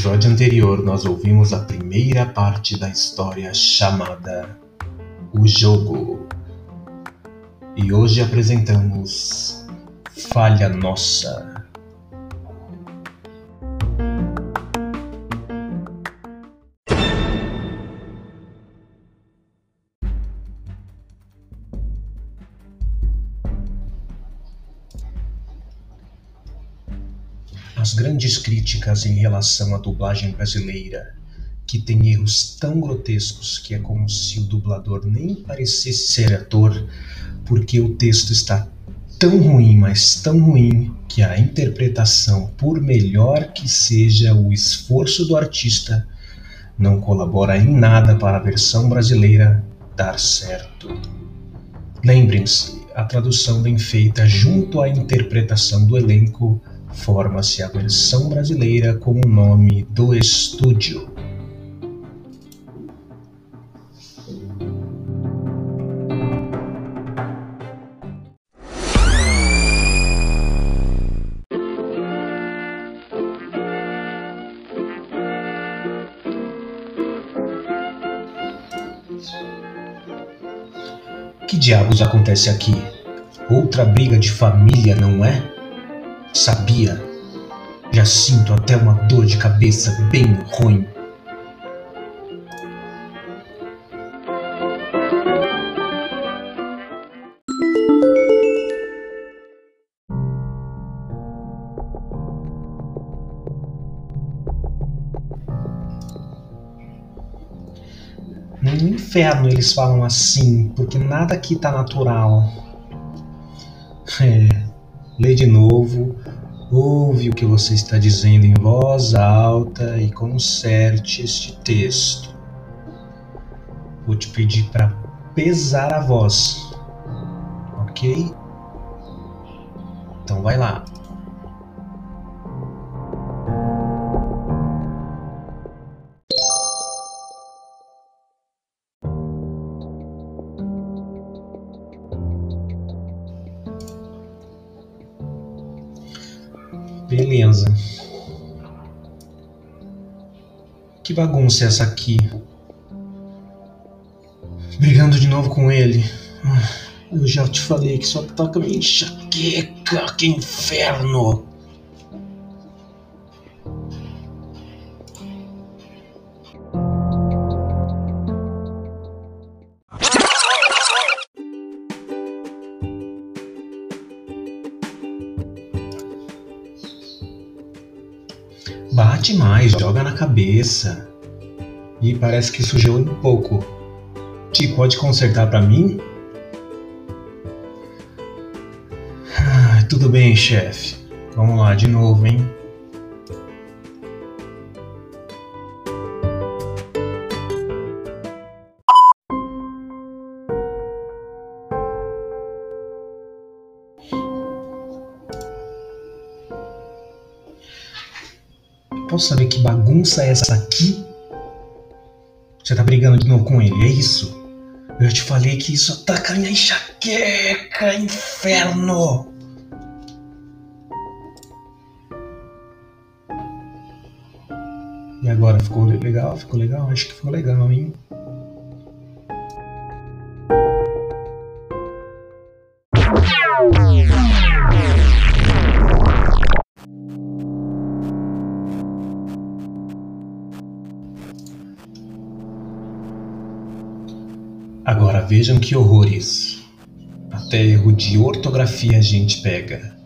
episódio anterior, nós ouvimos a primeira parte da história chamada O Jogo. E hoje apresentamos Falha Nossa. As grandes críticas em relação à dublagem brasileira, que tem erros tão grotescos que é como se o dublador nem parecesse ser ator, porque o texto está tão ruim, mas tão ruim, que a interpretação, por melhor que seja o esforço do artista, não colabora em nada para a versão brasileira dar certo. Lembrem-se, a tradução bem feita junto à interpretação do elenco forma-se a versão brasileira com o nome do estúdio. Que diabos acontece aqui? Outra briga de família, não é? Sabia. Já sinto até uma dor de cabeça bem ruim. No inferno eles falam assim, porque nada aqui tá natural. É, lê de novo, ouve o que você está dizendo em voz alta e conserte este texto. Vou te pedir para pesar a voz, ok? Então vai lá. Que bagunça é essa aqui? Brigando de novo com ele. Eu já te falei que só toca minha enxaqueca, que inferno! Bate mais, joga na cabeça. E parece que sujou um pouco. Ti, pode consertar para mim? Ah, tudo bem, chefe. Vamos lá de novo, hein? Posso saber que bagunça é essa aqui? Você tá brigando de novo com ele, é isso? Eu te falei que isso ataca minha enxaqueca, inferno! E agora, ficou legal? Ficou legal? Acho que ficou legal, hein? Agora vejam que horrores. Até erro de ortografia a gente pega.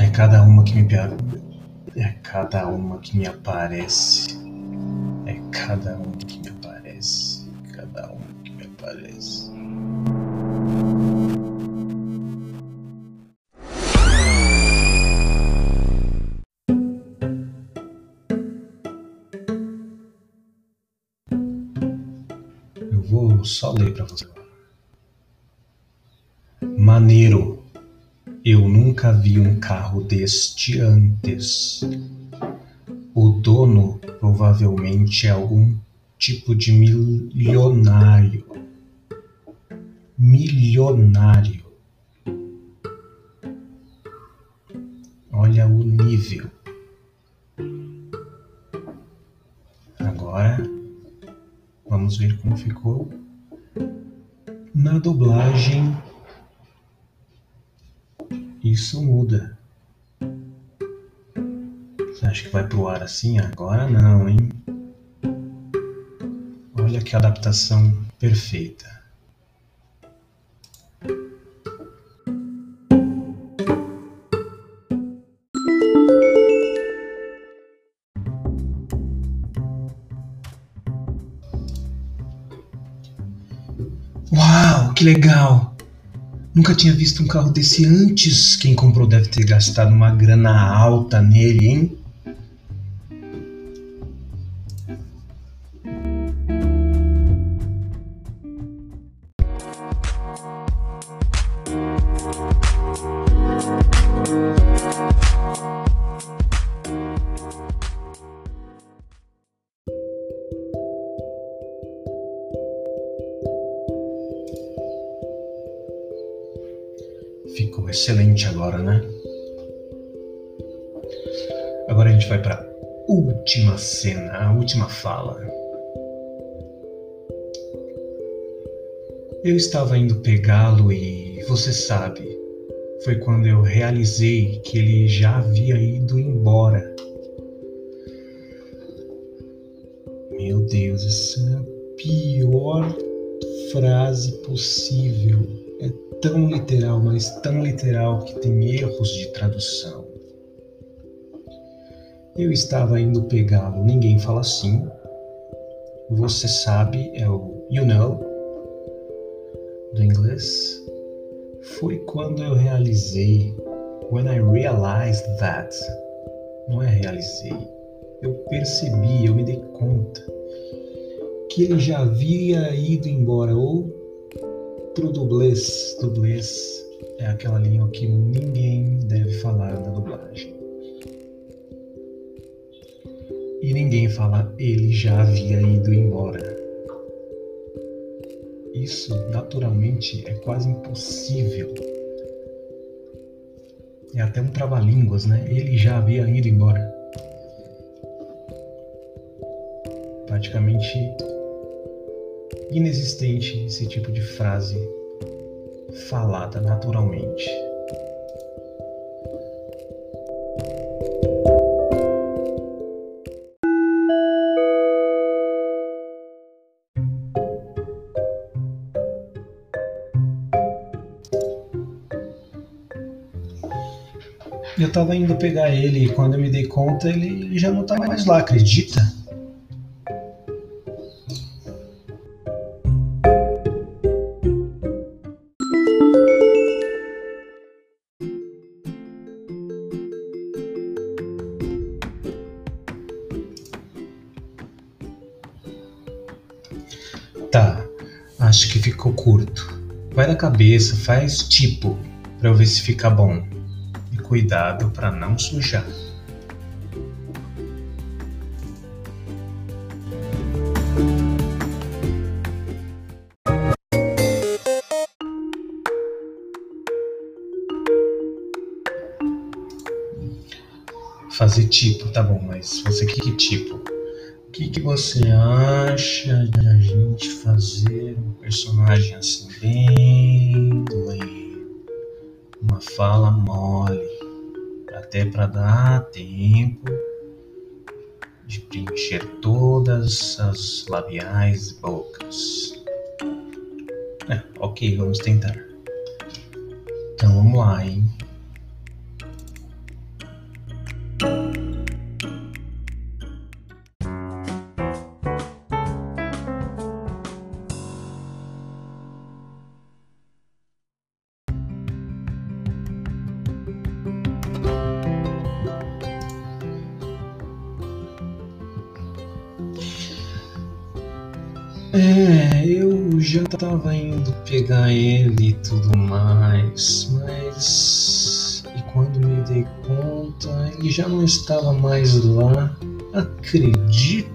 É cada uma que me é cada uma que me aparece. É cada uma que só ler para você. Maneiro. Eu nunca vi um carro deste antes. O dono provavelmente é algum tipo de milionário. Milionário. Olha o nível. Agora vamos ver como ficou na dublagem. Isso muda. Você acha que vai pro ar assim? Agora não, hein? Olha que adaptação perfeita. Que legal! Nunca tinha visto um carro desse antes. Quem comprou deve ter gastado uma grana alta nele, hein? Agora a gente vai para última cena, a última fala. Eu estava indo pegá-lo e você sabe, foi quando eu realizei que ele já havia ido embora. Meu Deus, essa é a pior frase possível. É tão literal, mas tão literal que tem erros de tradução. Eu estava indo pegá-lo, ninguém fala assim. Você sabe, é o you know do inglês. Foi quando eu realizei, when I realized that. Não é realizei, eu percebi, eu me dei conta que ele já havia ido embora ou pro dublês. Dublês é aquela língua que ninguém deve falar na dublagem. E ninguém fala ele já havia ido embora. Isso naturalmente é quase impossível. É até um trava-línguas, né? Ele já havia ido embora. Praticamente inexistente esse tipo de frase falada naturalmente. Eu estava indo pegar ele e quando eu me dei conta ele já não tá mais lá, acredita? Tá, acho que ficou curto. Vai na cabeça, faz tipo, pra eu ver se fica bom. Cuidado pra não sujar. Fazer tipo, tá bom, mas você que, que tipo? O que, que você acha de a gente fazer um personagem assim, bem doido? Uma fala mole, até para dar tempo de preencher todas as labiais e bocas. É, ok, vamos tentar. Então vamos lá, hein? Tava indo pegar ele e tudo mais, mas. E quando me dei conta, ele já não estava mais lá. Acredita?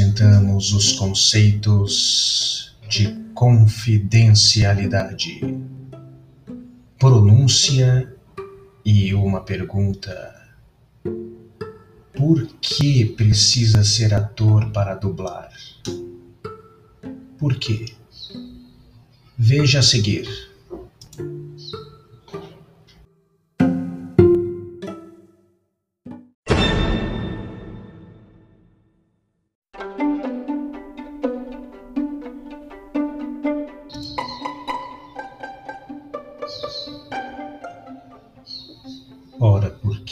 Apresentamos os conceitos de confidencialidade, pronúncia e uma pergunta. Por que precisa ser ator para dublar? Por quê? Veja a seguir.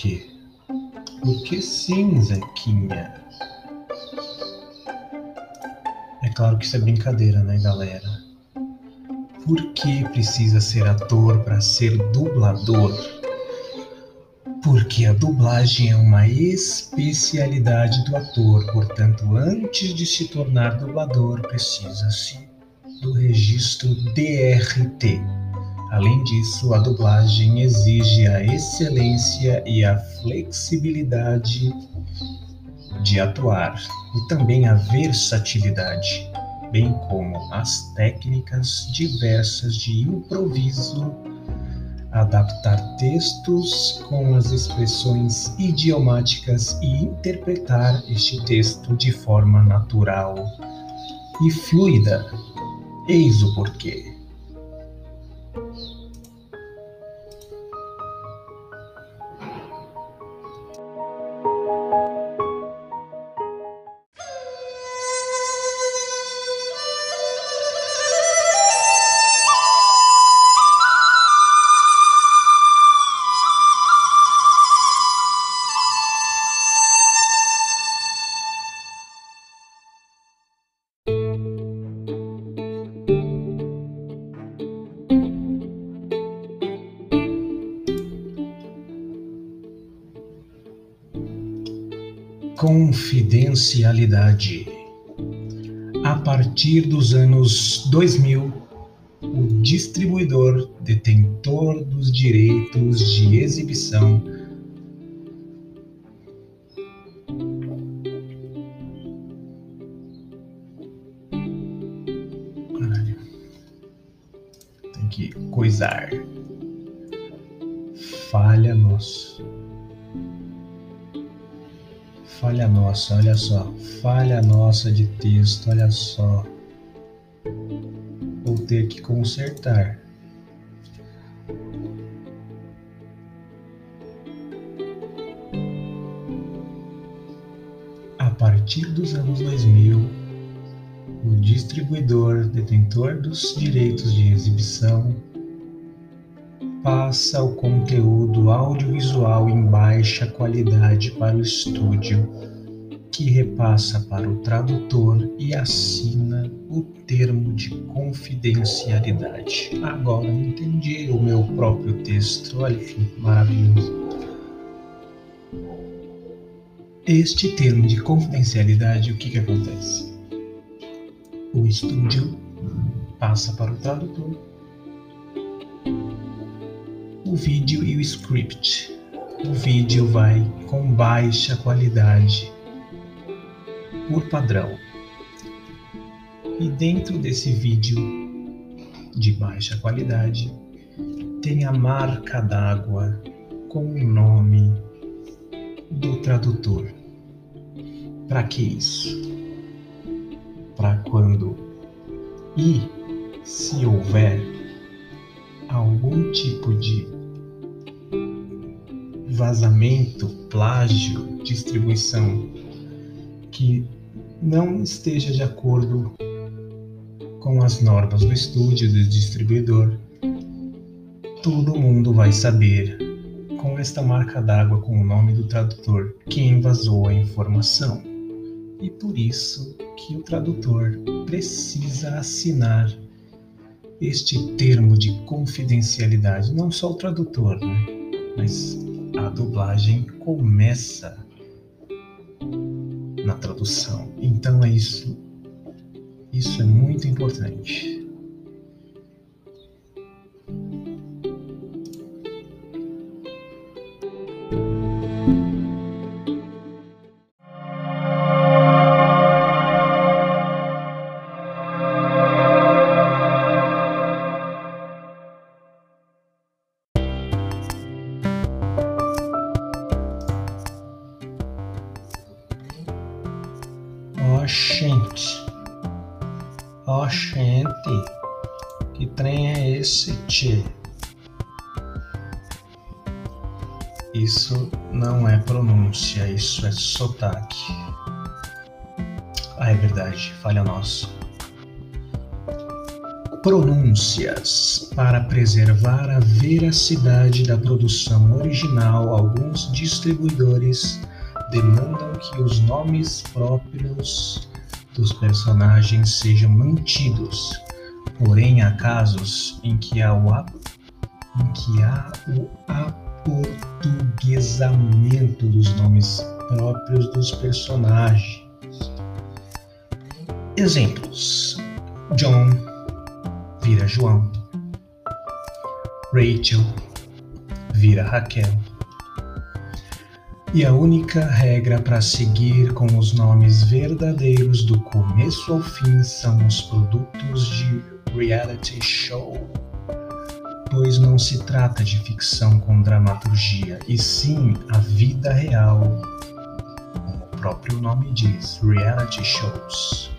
Quê? Por que sim, Zequinha? É claro que isso é brincadeira, né, galera? Por que precisa ser ator para ser dublador? Porque a dublagem é uma especialidade do ator, portanto, antes de se tornar dublador, precisa-se do registro DRT, Além disso, a dublagem exige a excelência e a flexibilidade de atuar e também a versatilidade, bem como as técnicas diversas de improviso, adaptar textos com as expressões idiomáticas e interpretar este texto de forma natural e fluida. Eis o porquê. A partir dos anos 2000, o distribuidor detentor dos direitos de exibição nossa, olha só. Falha nossa de texto, olha só. Vou ter que consertar. A partir dos anos 2000, o distribuidor detentor dos direitos de exibição passa o conteúdo audiovisual em baixa qualidade para o estúdio, que repassa para o tradutor e assina o termo de confidencialidade. Agora entendi o meu próprio texto, olha que maravilhoso. Este termo de confidencialidade, o que, que acontece? O estúdio passa para o tradutor o vídeo e o script. O vídeo vai com baixa qualidade por padrão. E dentro desse vídeo de baixa qualidade tem a marca d'água com o nome do tradutor. Para que isso? Para quando e se houver algum tipo de vazamento, plágio, distribuição que não esteja de acordo com as normas do estúdio, do distribuidor, todo mundo vai saber com esta marca d'água com o nome do tradutor quem vazou a informação. E por isso que o tradutor precisa assinar este termo de confidencialidade, não só o tradutor, né? mas a dublagem começa tradução. Então é isso. Isso é muito importante. Oxente. Que trem é esse, tchê? Isso não é pronúncia, isso é sotaque. Ah, é verdade, falha nossa. Pronúncias. Para preservar a veracidade da produção original, alguns distribuidores demandam que os nomes próprios dos personagens sejam mantidos. Porém, há casos em que há o, em que há o aportuguesamento dos nomes próprios dos personagens. Exemplos: John vira João, Rachel vira Raquel. E a única regra para seguir com os nomes verdadeiros do começo ao fim são os produtos de reality show. Pois não se trata de ficção com dramaturgia, e sim a vida real, como o próprio nome diz, reality shows.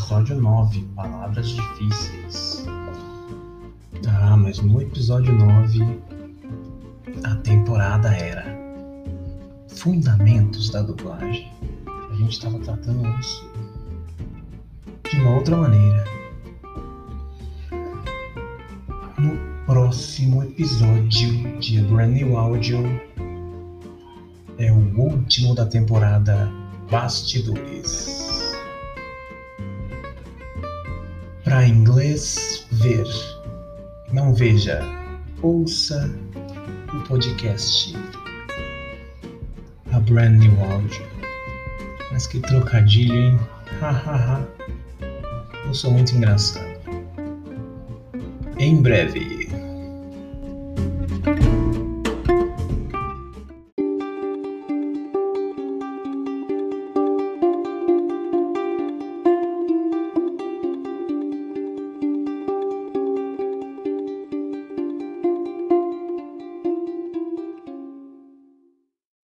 Episódio 9, Palavras Difíceis. Ah, mas no episódio 9, a temporada era Fundamentos da Dublagem. A gente estava tratando isso de uma outra maneira. No próximo episódio de Brand New Audio é o último da temporada Bastidores. Para inglês ver, não veja, ouça o podcast A Brand New Audio. Mas que trocadilho, hein? Hahaha. Eu sou muito engraçado. Em breve.